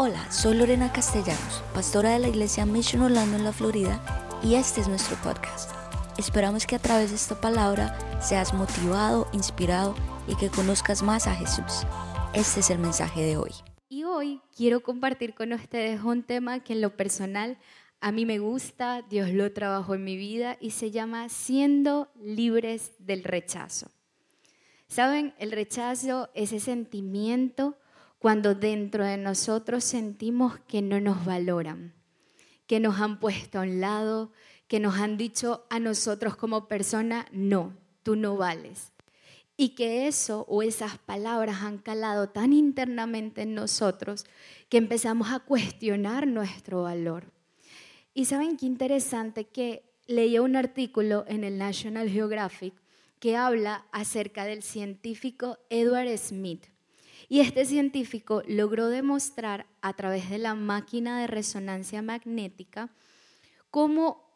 Hola, soy Lorena Castellanos, pastora de la iglesia Mission Orlando en la Florida, y este es nuestro podcast. Esperamos que a través de esta palabra seas motivado, inspirado y que conozcas más a Jesús. Este es el mensaje de hoy. Y hoy quiero compartir con ustedes un tema que en lo personal a mí me gusta, Dios lo trabajó en mi vida y se llama siendo libres del rechazo. Saben, el rechazo, ese sentimiento cuando dentro de nosotros sentimos que no nos valoran, que nos han puesto a un lado, que nos han dicho a nosotros como persona, no, tú no vales. Y que eso o esas palabras han calado tan internamente en nosotros que empezamos a cuestionar nuestro valor. Y saben qué interesante que leí un artículo en el National Geographic que habla acerca del científico Edward Smith. Y este científico logró demostrar a través de la máquina de resonancia magnética cómo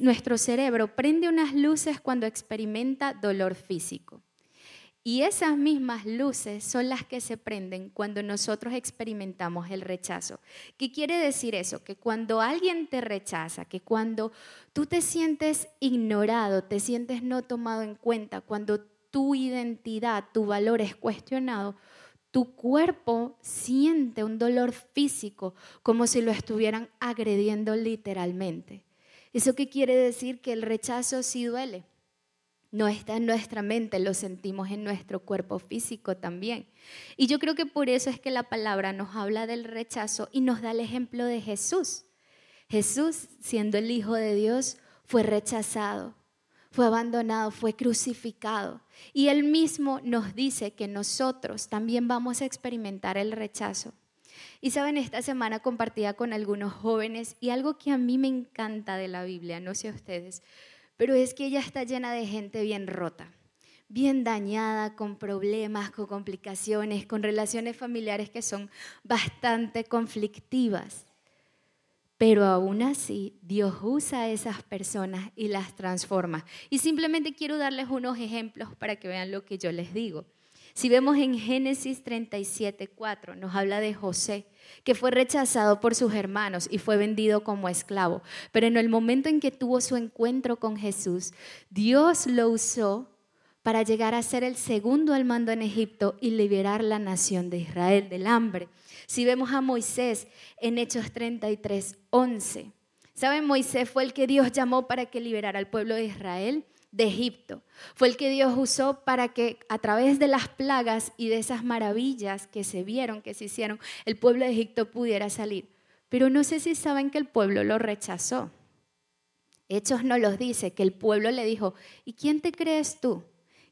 nuestro cerebro prende unas luces cuando experimenta dolor físico. Y esas mismas luces son las que se prenden cuando nosotros experimentamos el rechazo. ¿Qué quiere decir eso? Que cuando alguien te rechaza, que cuando tú te sientes ignorado, te sientes no tomado en cuenta, cuando tu identidad, tu valor es cuestionado, tu cuerpo siente un dolor físico como si lo estuvieran agrediendo literalmente. ¿Eso qué quiere decir? Que el rechazo sí duele no está en nuestra mente, lo sentimos en nuestro cuerpo físico también. Y yo creo que por eso es que la palabra nos habla del rechazo y nos da el ejemplo de Jesús. Jesús, siendo el Hijo de Dios, fue rechazado, fue abandonado, fue crucificado. Y él mismo nos dice que nosotros también vamos a experimentar el rechazo. Y saben, esta semana compartía con algunos jóvenes y algo que a mí me encanta de la Biblia, no sé ustedes, pero es que ella está llena de gente bien rota, bien dañada, con problemas, con complicaciones, con relaciones familiares que son bastante conflictivas. Pero aún así, Dios usa a esas personas y las transforma. Y simplemente quiero darles unos ejemplos para que vean lo que yo les digo. Si vemos en Génesis 37, 4, nos habla de José, que fue rechazado por sus hermanos y fue vendido como esclavo. Pero en el momento en que tuvo su encuentro con Jesús, Dios lo usó para llegar a ser el segundo al mando en Egipto y liberar la nación de Israel del hambre. Si vemos a Moisés en Hechos 33, 11, ¿saben? Moisés fue el que Dios llamó para que liberara al pueblo de Israel de Egipto. Fue el que Dios usó para que a través de las plagas y de esas maravillas que se vieron, que se hicieron, el pueblo de Egipto pudiera salir. Pero no sé si saben que el pueblo lo rechazó. Hechos no los dice, que el pueblo le dijo, ¿y quién te crees tú?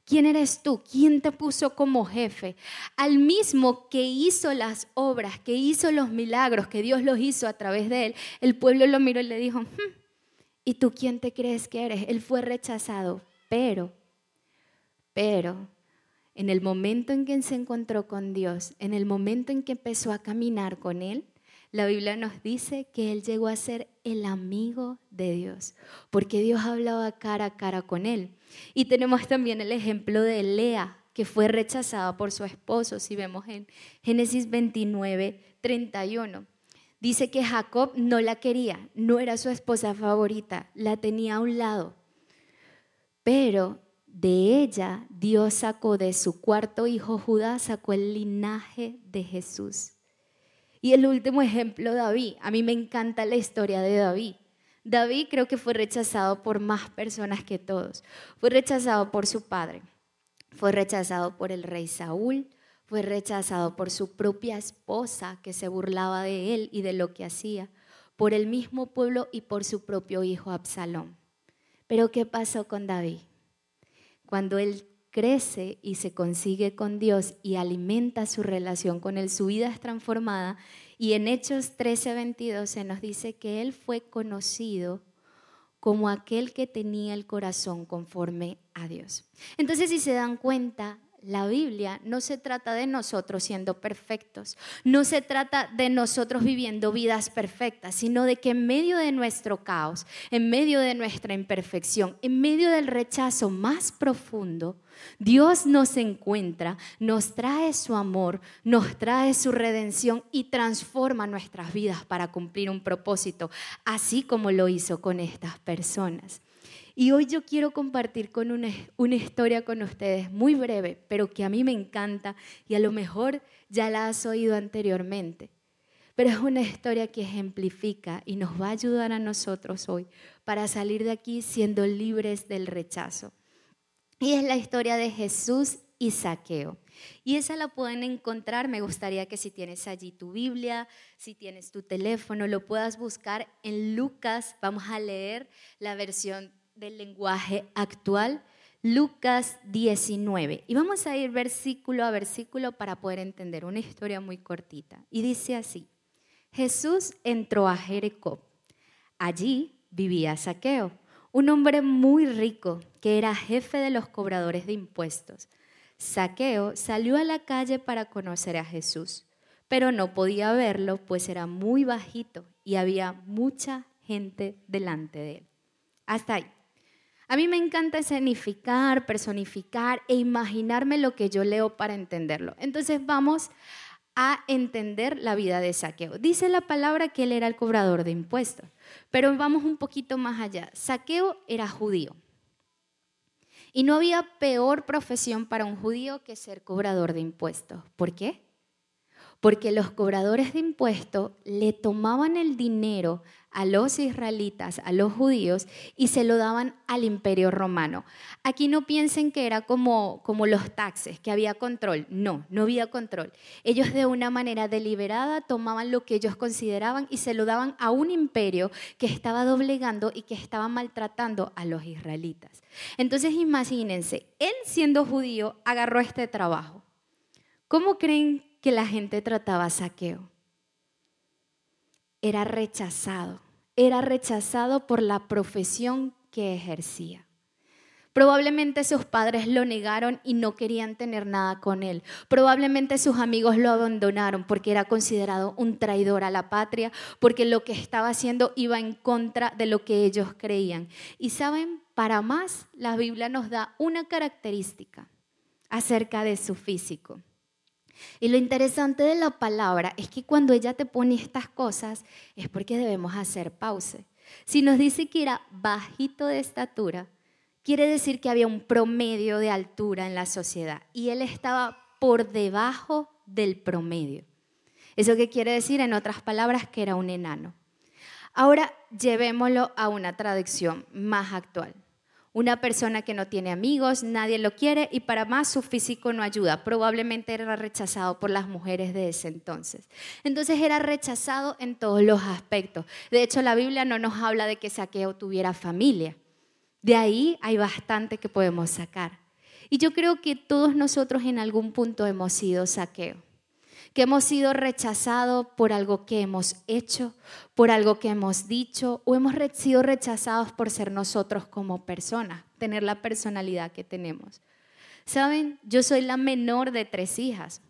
¿Quién eres tú? ¿Quién te puso como jefe? Al mismo que hizo las obras, que hizo los milagros, que Dios los hizo a través de él, el pueblo lo miró y le dijo, hmm, ¿Y tú quién te crees que eres? Él fue rechazado, pero, pero, en el momento en que se encontró con Dios, en el momento en que empezó a caminar con Él, la Biblia nos dice que Él llegó a ser el amigo de Dios, porque Dios hablaba cara a cara con Él. Y tenemos también el ejemplo de Lea, que fue rechazada por su esposo, si vemos en Génesis 29, 31. Dice que Jacob no la quería, no era su esposa favorita, la tenía a un lado. Pero de ella Dios sacó de su cuarto hijo Judá, sacó el linaje de Jesús. Y el último ejemplo, David. A mí me encanta la historia de David. David creo que fue rechazado por más personas que todos. Fue rechazado por su padre, fue rechazado por el rey Saúl, fue rechazado por su propia esposa que se burlaba de él y de lo que hacía, por el mismo pueblo y por su propio hijo Absalón. Pero ¿qué pasó con David? Cuando él crece y se consigue con Dios y alimenta su relación con él, su vida es transformada y en Hechos 13:22 se nos dice que él fue conocido como aquel que tenía el corazón conforme a Dios. Entonces, si se dan cuenta, la Biblia no se trata de nosotros siendo perfectos, no se trata de nosotros viviendo vidas perfectas, sino de que en medio de nuestro caos, en medio de nuestra imperfección, en medio del rechazo más profundo, Dios nos encuentra, nos trae su amor, nos trae su redención y transforma nuestras vidas para cumplir un propósito, así como lo hizo con estas personas. Y hoy yo quiero compartir con una, una, historia con ustedes muy breve, pero que a mí me encanta y a lo mejor ya la has oído anteriormente. Pero es una historia que ejemplifica y nos va a ayudar a nosotros hoy para salir de aquí siendo libres del rechazo. Y es la historia de Jesús y Saqueo. Y esa la pueden encontrar, me gustaría que si tienes allí tu Biblia, si tienes tu teléfono, lo puedas buscar en Lucas. Vamos a leer la versión del lenguaje actual, Lucas 19. Y vamos a ir versículo a versículo para poder entender una historia muy cortita. Y dice así, Jesús entró a Jericó. Allí vivía Saqueo un hombre muy rico que era jefe de los cobradores de impuestos. Saqueo salió a la calle para conocer a Jesús, pero no podía verlo pues era muy bajito y había mucha gente delante de él. Hasta ahí. A mí me encanta escenificar, personificar e imaginarme lo que yo leo para entenderlo. Entonces vamos a entender la vida de Saqueo. Dice la palabra que él era el cobrador de impuestos, pero vamos un poquito más allá. Saqueo era judío. Y no había peor profesión para un judío que ser cobrador de impuestos. ¿Por qué? Porque los cobradores de impuestos le tomaban el dinero a los israelitas, a los judíos, y se lo daban al imperio romano. Aquí no piensen que era como, como los taxes, que había control. No, no había control. Ellos de una manera deliberada tomaban lo que ellos consideraban y se lo daban a un imperio que estaba doblegando y que estaba maltratando a los israelitas. Entonces imagínense, él siendo judío agarró este trabajo. ¿Cómo creen que la gente trataba a saqueo? Era rechazado era rechazado por la profesión que ejercía. Probablemente sus padres lo negaron y no querían tener nada con él. Probablemente sus amigos lo abandonaron porque era considerado un traidor a la patria, porque lo que estaba haciendo iba en contra de lo que ellos creían. Y saben, para más, la Biblia nos da una característica acerca de su físico. Y lo interesante de la palabra es que cuando ella te pone estas cosas es porque debemos hacer pausa. Si nos dice que era bajito de estatura, quiere decir que había un promedio de altura en la sociedad y él estaba por debajo del promedio. ¿Eso qué quiere decir? En otras palabras, que era un enano. Ahora llevémoslo a una traducción más actual una persona que no tiene amigos, nadie lo quiere y para más su físico no ayuda. Probablemente era rechazado por las mujeres de ese entonces. Entonces era rechazado en todos los aspectos. De hecho, la Biblia no nos habla de que Saqueo tuviera familia. De ahí hay bastante que podemos sacar. Y yo creo que todos nosotros en algún punto hemos sido Saqueo que hemos sido rechazados por algo que hemos hecho, por algo que hemos dicho, o hemos sido rechazados por ser nosotros como personas, tener la personalidad que tenemos. Saben, yo soy la menor de tres hijas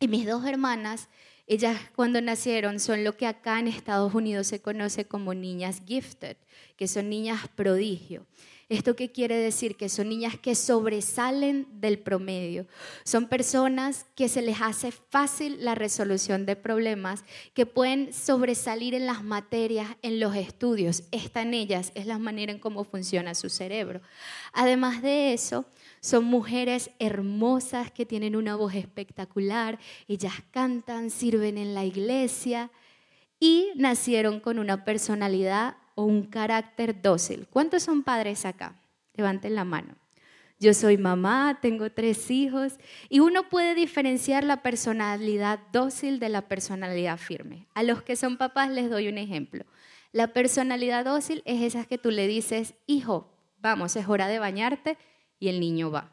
y mis dos hermanas, ellas cuando nacieron son lo que acá en Estados Unidos se conoce como niñas gifted, que son niñas prodigio. ¿Esto qué quiere decir? Que son niñas que sobresalen del promedio. Son personas que se les hace fácil la resolución de problemas, que pueden sobresalir en las materias, en los estudios. Está en ellas, es la manera en cómo funciona su cerebro. Además de eso, son mujeres hermosas que tienen una voz espectacular. Ellas cantan, sirven en la iglesia y nacieron con una personalidad o un carácter dócil. ¿Cuántos son padres acá? Levanten la mano. Yo soy mamá, tengo tres hijos y uno puede diferenciar la personalidad dócil de la personalidad firme. A los que son papás les doy un ejemplo. La personalidad dócil es esa que tú le dices, hijo, vamos, es hora de bañarte y el niño va.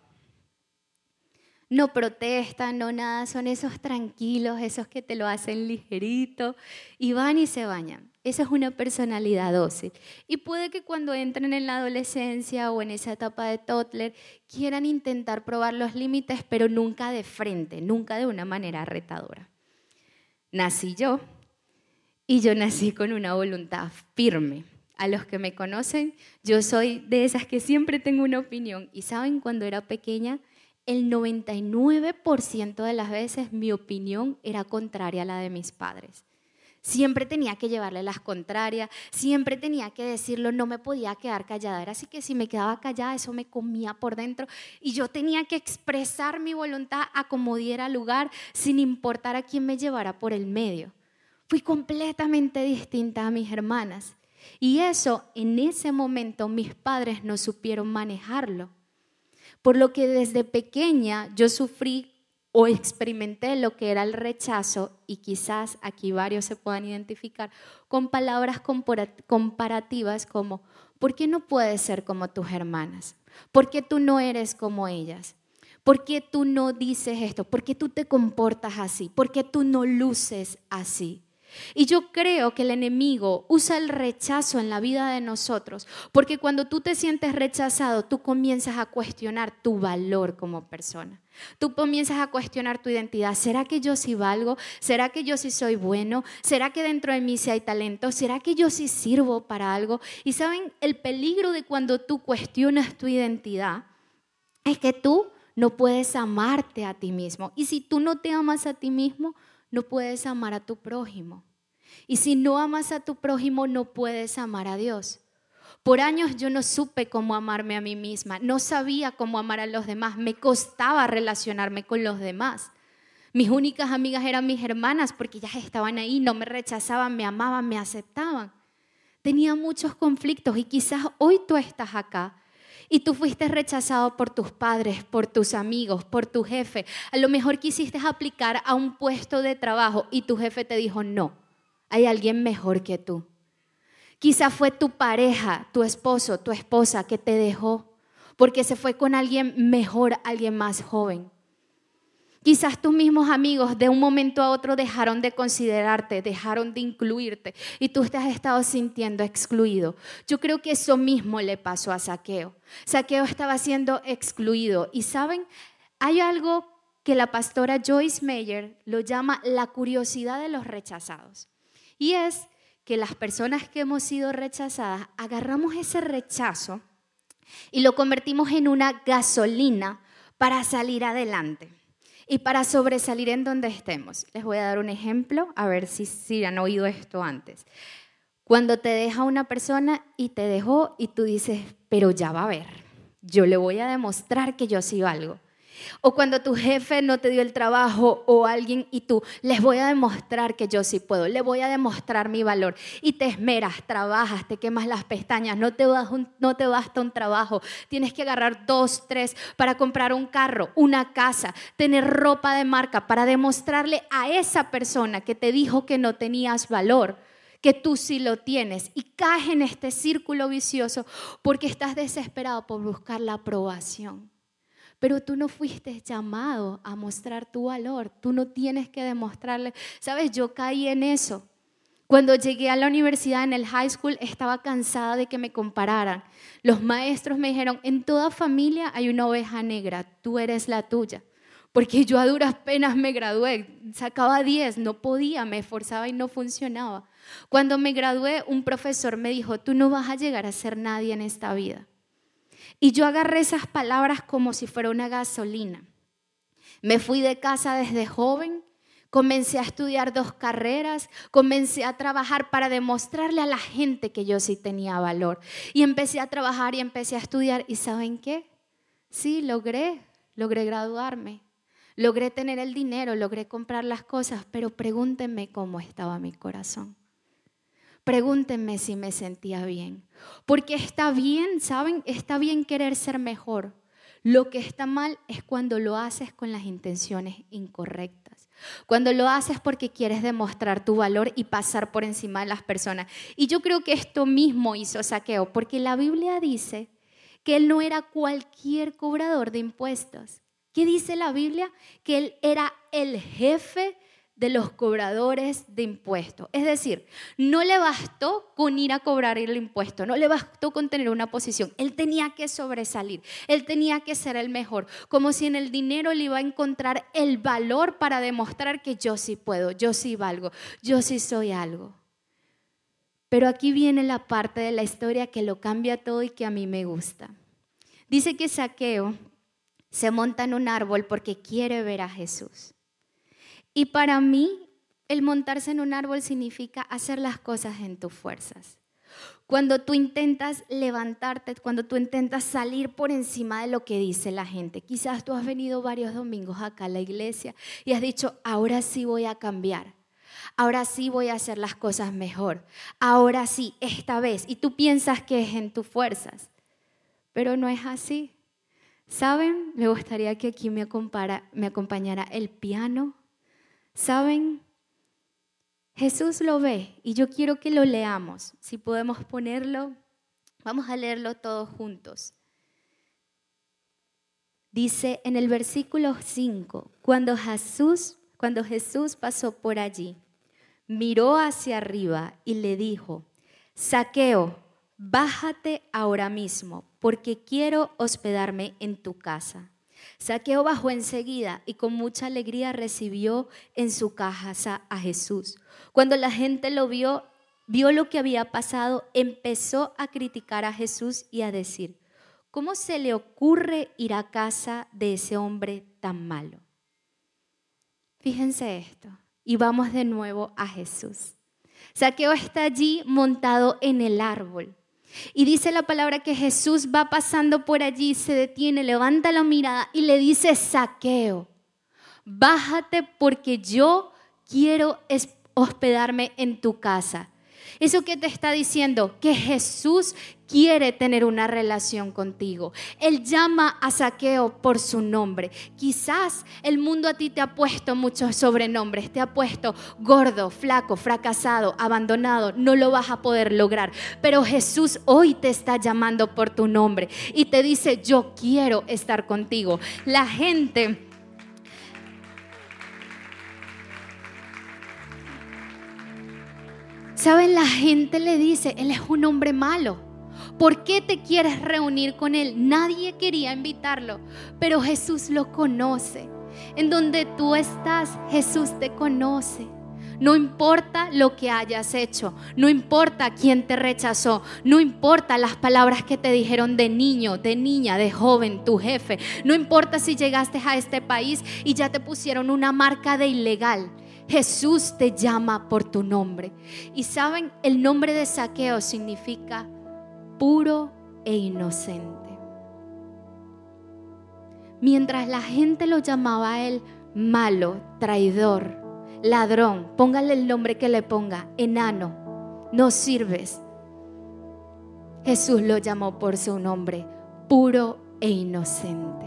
no protestan, no nada, son esos tranquilos, esos que te lo hacen ligerito y van y se bañan. Esa es una personalidad dócil. Y puede que cuando entren en la adolescencia o en esa etapa de toddler quieran intentar probar los límites, pero nunca de frente, nunca de una manera retadora. Nací yo y yo nací con una voluntad firme. A los que me conocen, yo soy de esas que siempre tengo una opinión. Y saben, cuando era pequeña, el 99% de las veces mi opinión era contraria a la de mis padres. Siempre tenía que llevarle las contrarias, siempre tenía que decirlo, no me podía quedar callada. Era así que si me quedaba callada, eso me comía por dentro y yo tenía que expresar mi voluntad a como diera lugar, sin importar a quién me llevara por el medio. Fui completamente distinta a mis hermanas y eso en ese momento mis padres no supieron manejarlo. Por lo que desde pequeña yo sufrí o experimenté lo que era el rechazo, y quizás aquí varios se puedan identificar, con palabras comparativas como, ¿por qué no puedes ser como tus hermanas? ¿Por qué tú no eres como ellas? ¿Por qué tú no dices esto? ¿Por qué tú te comportas así? ¿Por qué tú no luces así? Y yo creo que el enemigo usa el rechazo en la vida de nosotros, porque cuando tú te sientes rechazado, tú comienzas a cuestionar tu valor como persona. Tú comienzas a cuestionar tu identidad. ¿Será que yo sí valgo? ¿Será que yo sí soy bueno? ¿Será que dentro de mí sí hay talento? ¿Será que yo sí sirvo para algo? Y saben, el peligro de cuando tú cuestionas tu identidad es que tú no puedes amarte a ti mismo. Y si tú no te amas a ti mismo, no puedes amar a tu prójimo. Y si no amas a tu prójimo, no puedes amar a Dios. Por años yo no supe cómo amarme a mí misma, no sabía cómo amar a los demás, me costaba relacionarme con los demás. Mis únicas amigas eran mis hermanas porque ellas estaban ahí, no me rechazaban, me amaban, me aceptaban. Tenía muchos conflictos y quizás hoy tú estás acá y tú fuiste rechazado por tus padres, por tus amigos, por tu jefe. A lo mejor quisiste aplicar a un puesto de trabajo y tu jefe te dijo, no, hay alguien mejor que tú. Quizá fue tu pareja, tu esposo, tu esposa que te dejó porque se fue con alguien mejor, alguien más joven. Quizás tus mismos amigos de un momento a otro dejaron de considerarte, dejaron de incluirte y tú te has estado sintiendo excluido. Yo creo que eso mismo le pasó a Saqueo. Saqueo estaba siendo excluido y saben, hay algo que la pastora Joyce Meyer lo llama la curiosidad de los rechazados. Y es que las personas que hemos sido rechazadas agarramos ese rechazo y lo convertimos en una gasolina para salir adelante y para sobresalir en donde estemos. Les voy a dar un ejemplo, a ver si, si han oído esto antes. Cuando te deja una persona y te dejó y tú dices, pero ya va a ver, yo le voy a demostrar que yo sí algo. O cuando tu jefe no te dio el trabajo o alguien y tú, les voy a demostrar que yo sí puedo, le voy a demostrar mi valor. Y te esmeras, trabajas, te quemas las pestañas, no te, no te basta un trabajo, tienes que agarrar dos, tres para comprar un carro, una casa, tener ropa de marca para demostrarle a esa persona que te dijo que no tenías valor que tú sí lo tienes y caes en este círculo vicioso porque estás desesperado por buscar la aprobación. Pero tú no fuiste llamado a mostrar tu valor, tú no tienes que demostrarle. Sabes, yo caí en eso. Cuando llegué a la universidad en el high school estaba cansada de que me compararan. Los maestros me dijeron, en toda familia hay una oveja negra, tú eres la tuya. Porque yo a duras penas me gradué, sacaba 10, no podía, me esforzaba y no funcionaba. Cuando me gradué, un profesor me dijo, tú no vas a llegar a ser nadie en esta vida. Y yo agarré esas palabras como si fuera una gasolina. Me fui de casa desde joven, comencé a estudiar dos carreras, comencé a trabajar para demostrarle a la gente que yo sí tenía valor. Y empecé a trabajar y empecé a estudiar. ¿Y saben qué? Sí, logré, logré graduarme, logré tener el dinero, logré comprar las cosas, pero pregúntenme cómo estaba mi corazón. Pregúntenme si me sentía bien. Porque está bien, ¿saben? Está bien querer ser mejor. Lo que está mal es cuando lo haces con las intenciones incorrectas. Cuando lo haces porque quieres demostrar tu valor y pasar por encima de las personas. Y yo creo que esto mismo hizo Saqueo, porque la Biblia dice que él no era cualquier cobrador de impuestos. ¿Qué dice la Biblia? Que él era el jefe de los cobradores de impuestos. Es decir, no le bastó con ir a cobrar el impuesto, no le bastó con tener una posición. Él tenía que sobresalir, él tenía que ser el mejor, como si en el dinero le iba a encontrar el valor para demostrar que yo sí puedo, yo sí valgo, yo sí soy algo. Pero aquí viene la parte de la historia que lo cambia todo y que a mí me gusta. Dice que Saqueo se monta en un árbol porque quiere ver a Jesús. Y para mí, el montarse en un árbol significa hacer las cosas en tus fuerzas. Cuando tú intentas levantarte, cuando tú intentas salir por encima de lo que dice la gente. Quizás tú has venido varios domingos acá a la iglesia y has dicho, ahora sí voy a cambiar. Ahora sí voy a hacer las cosas mejor. Ahora sí, esta vez. Y tú piensas que es en tus fuerzas. Pero no es así. ¿Saben? Me gustaría que aquí me, me acompañara el piano ¿Saben? Jesús lo ve y yo quiero que lo leamos. Si podemos ponerlo, vamos a leerlo todos juntos. Dice en el versículo 5, cuando Jesús, cuando Jesús pasó por allí, miró hacia arriba y le dijo, Saqueo, bájate ahora mismo, porque quiero hospedarme en tu casa. Saqueo bajó enseguida y con mucha alegría recibió en su casa a Jesús. Cuando la gente lo vio, vio lo que había pasado, empezó a criticar a Jesús y a decir, ¿cómo se le ocurre ir a casa de ese hombre tan malo? Fíjense esto. Y vamos de nuevo a Jesús. Saqueo está allí montado en el árbol. Y dice la palabra que Jesús va pasando por allí, se detiene, levanta la mirada y le dice, saqueo, bájate porque yo quiero hospedarme en tu casa. Eso que te está diciendo, que Jesús quiere tener una relación contigo. Él llama a Saqueo por su nombre. Quizás el mundo a ti te ha puesto muchos sobrenombres, te ha puesto gordo, flaco, fracasado, abandonado, no lo vas a poder lograr. Pero Jesús hoy te está llamando por tu nombre y te dice, yo quiero estar contigo. La gente ¿Saben? La gente le dice, él es un hombre malo. ¿Por qué te quieres reunir con él? Nadie quería invitarlo, pero Jesús lo conoce. En donde tú estás, Jesús te conoce. No importa lo que hayas hecho, no importa quién te rechazó, no importa las palabras que te dijeron de niño, de niña, de joven, tu jefe, no importa si llegaste a este país y ya te pusieron una marca de ilegal. Jesús te llama por tu nombre. Y saben, el nombre de saqueo significa puro e inocente. Mientras la gente lo llamaba a él malo, traidor, ladrón, póngale el nombre que le ponga, enano, no sirves. Jesús lo llamó por su nombre, puro e inocente.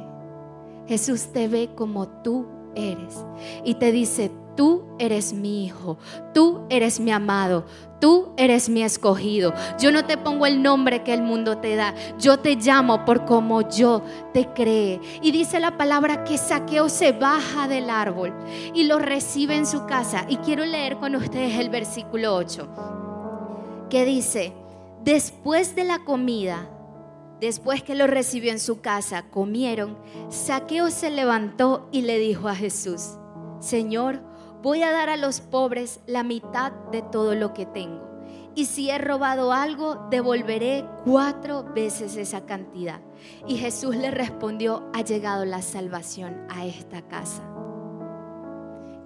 Jesús te ve como tú eres y te dice, Tú eres mi hijo, tú eres mi amado, tú eres mi escogido. Yo no te pongo el nombre que el mundo te da, yo te llamo por como yo te cree. Y dice la palabra que Saqueo se baja del árbol y lo recibe en su casa. Y quiero leer con ustedes el versículo 8, que dice, después de la comida, después que lo recibió en su casa, comieron, Saqueo se levantó y le dijo a Jesús, Señor, voy a dar a los pobres la mitad de todo lo que tengo. Y si he robado algo, devolveré cuatro veces esa cantidad. Y Jesús le respondió, ha llegado la salvación a esta casa.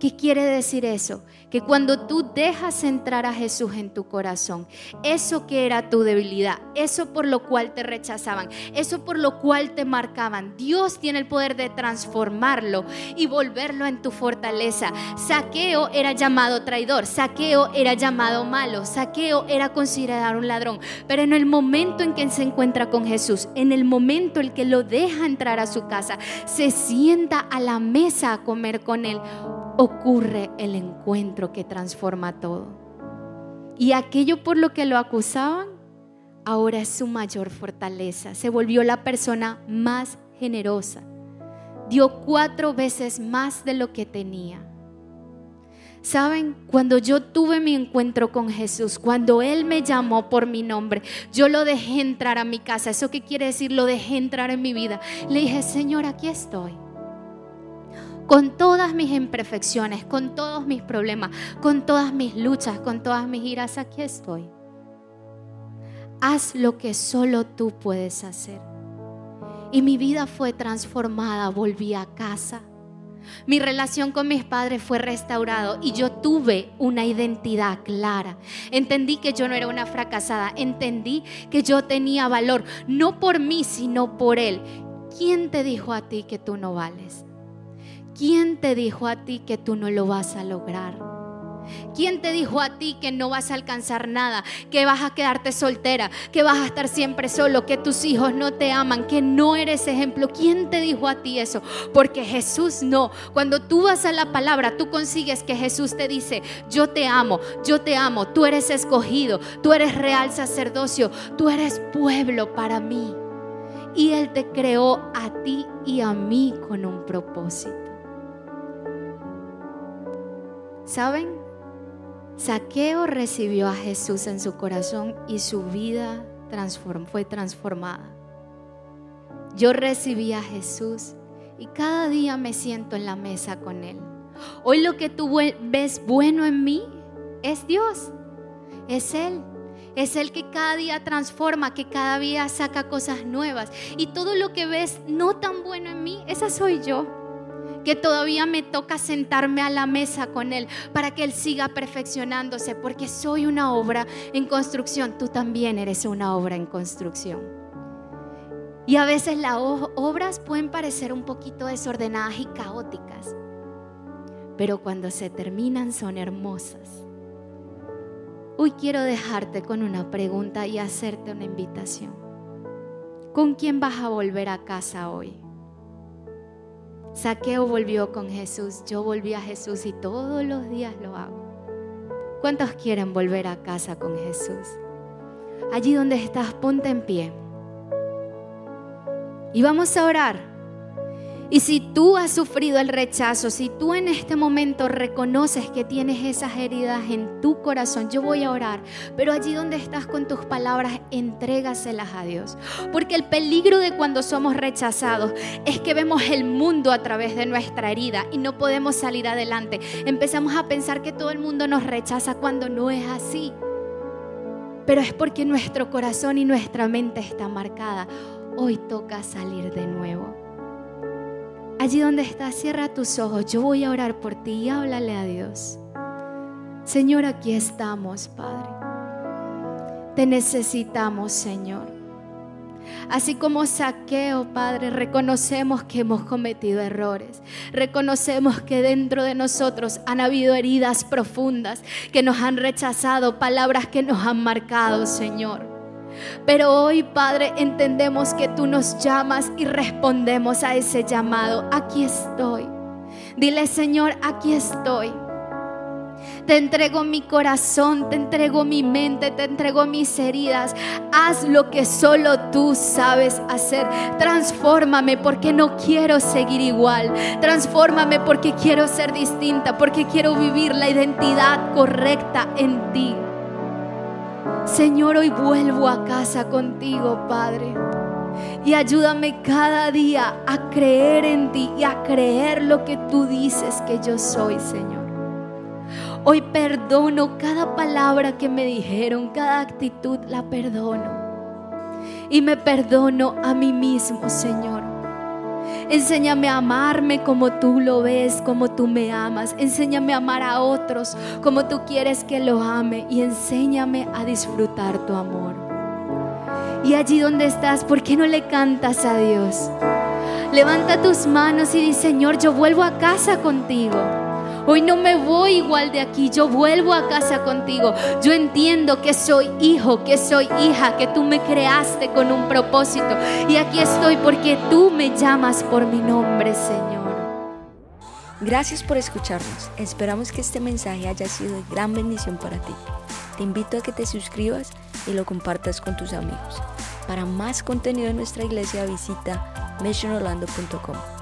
¿Qué quiere decir eso? Que cuando tú dejas entrar a Jesús en tu corazón, eso que era tu debilidad, eso por lo cual te rechazaban, eso por lo cual te marcaban, Dios tiene el poder de transformarlo y volverlo en tu fortaleza. Saqueo era llamado traidor, saqueo era llamado malo, saqueo era considerado un ladrón, pero en el momento en que se encuentra con Jesús, en el momento en que lo deja entrar a su casa, se sienta a la mesa a comer con él ocurre el encuentro que transforma todo. Y aquello por lo que lo acusaban, ahora es su mayor fortaleza. Se volvió la persona más generosa dio cuatro veces más de lo que tenía. Saben, cuando yo tuve mi encuentro con Jesús, cuando Él me llamó por mi nombre, yo lo dejé entrar a mi casa. ¿Eso qué quiere decir? Lo dejé entrar en mi vida. Le dije, Señor, aquí estoy. Con todas mis imperfecciones, con todos mis problemas, con todas mis luchas, con todas mis iras, aquí estoy. Haz lo que solo tú puedes hacer. Y mi vida fue transformada, volví a casa. Mi relación con mis padres fue restaurado y yo tuve una identidad clara. Entendí que yo no era una fracasada, entendí que yo tenía valor, no por mí, sino por él. ¿Quién te dijo a ti que tú no vales? ¿Quién te dijo a ti que tú no lo vas a lograr? ¿Quién te dijo a ti que no vas a alcanzar nada? Que vas a quedarte soltera, que vas a estar siempre solo, que tus hijos no te aman, que no eres ejemplo. ¿Quién te dijo a ti eso? Porque Jesús no. Cuando tú vas a la palabra, tú consigues que Jesús te dice, yo te amo, yo te amo, tú eres escogido, tú eres real sacerdocio, tú eres pueblo para mí. Y Él te creó a ti y a mí con un propósito. ¿Saben? Saqueo recibió a Jesús en su corazón y su vida fue transformada. Yo recibí a Jesús y cada día me siento en la mesa con Él. Hoy lo que tú ves bueno en mí es Dios, es Él. Es Él que cada día transforma, que cada día saca cosas nuevas. Y todo lo que ves no tan bueno en mí, esa soy yo que todavía me toca sentarme a la mesa con Él para que Él siga perfeccionándose, porque soy una obra en construcción, tú también eres una obra en construcción. Y a veces las obras pueden parecer un poquito desordenadas y caóticas, pero cuando se terminan son hermosas. Hoy quiero dejarte con una pregunta y hacerte una invitación. ¿Con quién vas a volver a casa hoy? Saqueo volvió con Jesús, yo volví a Jesús y todos los días lo hago. ¿Cuántos quieren volver a casa con Jesús? Allí donde estás, ponte en pie. Y vamos a orar. Y si tú has sufrido el rechazo, si tú en este momento reconoces que tienes esas heridas en tu corazón, yo voy a orar, pero allí donde estás con tus palabras, entrégaselas a Dios. Porque el peligro de cuando somos rechazados es que vemos el mundo a través de nuestra herida y no podemos salir adelante. Empezamos a pensar que todo el mundo nos rechaza cuando no es así. Pero es porque nuestro corazón y nuestra mente está marcada. Hoy toca salir de nuevo. Allí donde estás, cierra tus ojos. Yo voy a orar por ti y háblale a Dios. Señor, aquí estamos, Padre. Te necesitamos, Señor. Así como saqueo, Padre, reconocemos que hemos cometido errores. Reconocemos que dentro de nosotros han habido heridas profundas que nos han rechazado, palabras que nos han marcado, Señor. Pero hoy, Padre, entendemos que tú nos llamas y respondemos a ese llamado. Aquí estoy. Dile, Señor, aquí estoy. Te entrego mi corazón, te entrego mi mente, te entrego mis heridas. Haz lo que solo tú sabes hacer. Transfórmame porque no quiero seguir igual. Transfórmame porque quiero ser distinta, porque quiero vivir la identidad correcta en ti. Señor, hoy vuelvo a casa contigo, Padre. Y ayúdame cada día a creer en ti y a creer lo que tú dices que yo soy, Señor. Hoy perdono cada palabra que me dijeron, cada actitud la perdono. Y me perdono a mí mismo, Señor. Enséñame a amarme como tú lo ves, como tú me amas. Enséñame a amar a otros como tú quieres que lo ame. Y enséñame a disfrutar tu amor. Y allí donde estás, ¿por qué no le cantas a Dios? Levanta tus manos y di, Señor, yo vuelvo a casa contigo. Hoy no me voy igual de aquí, yo vuelvo a casa contigo. Yo entiendo que soy hijo, que soy hija, que tú me creaste con un propósito. Y aquí estoy porque tú me llamas por mi nombre, Señor. Gracias por escucharnos. Esperamos que este mensaje haya sido de gran bendición para ti. Te invito a que te suscribas y lo compartas con tus amigos. Para más contenido en nuestra iglesia visita missionorlando.com.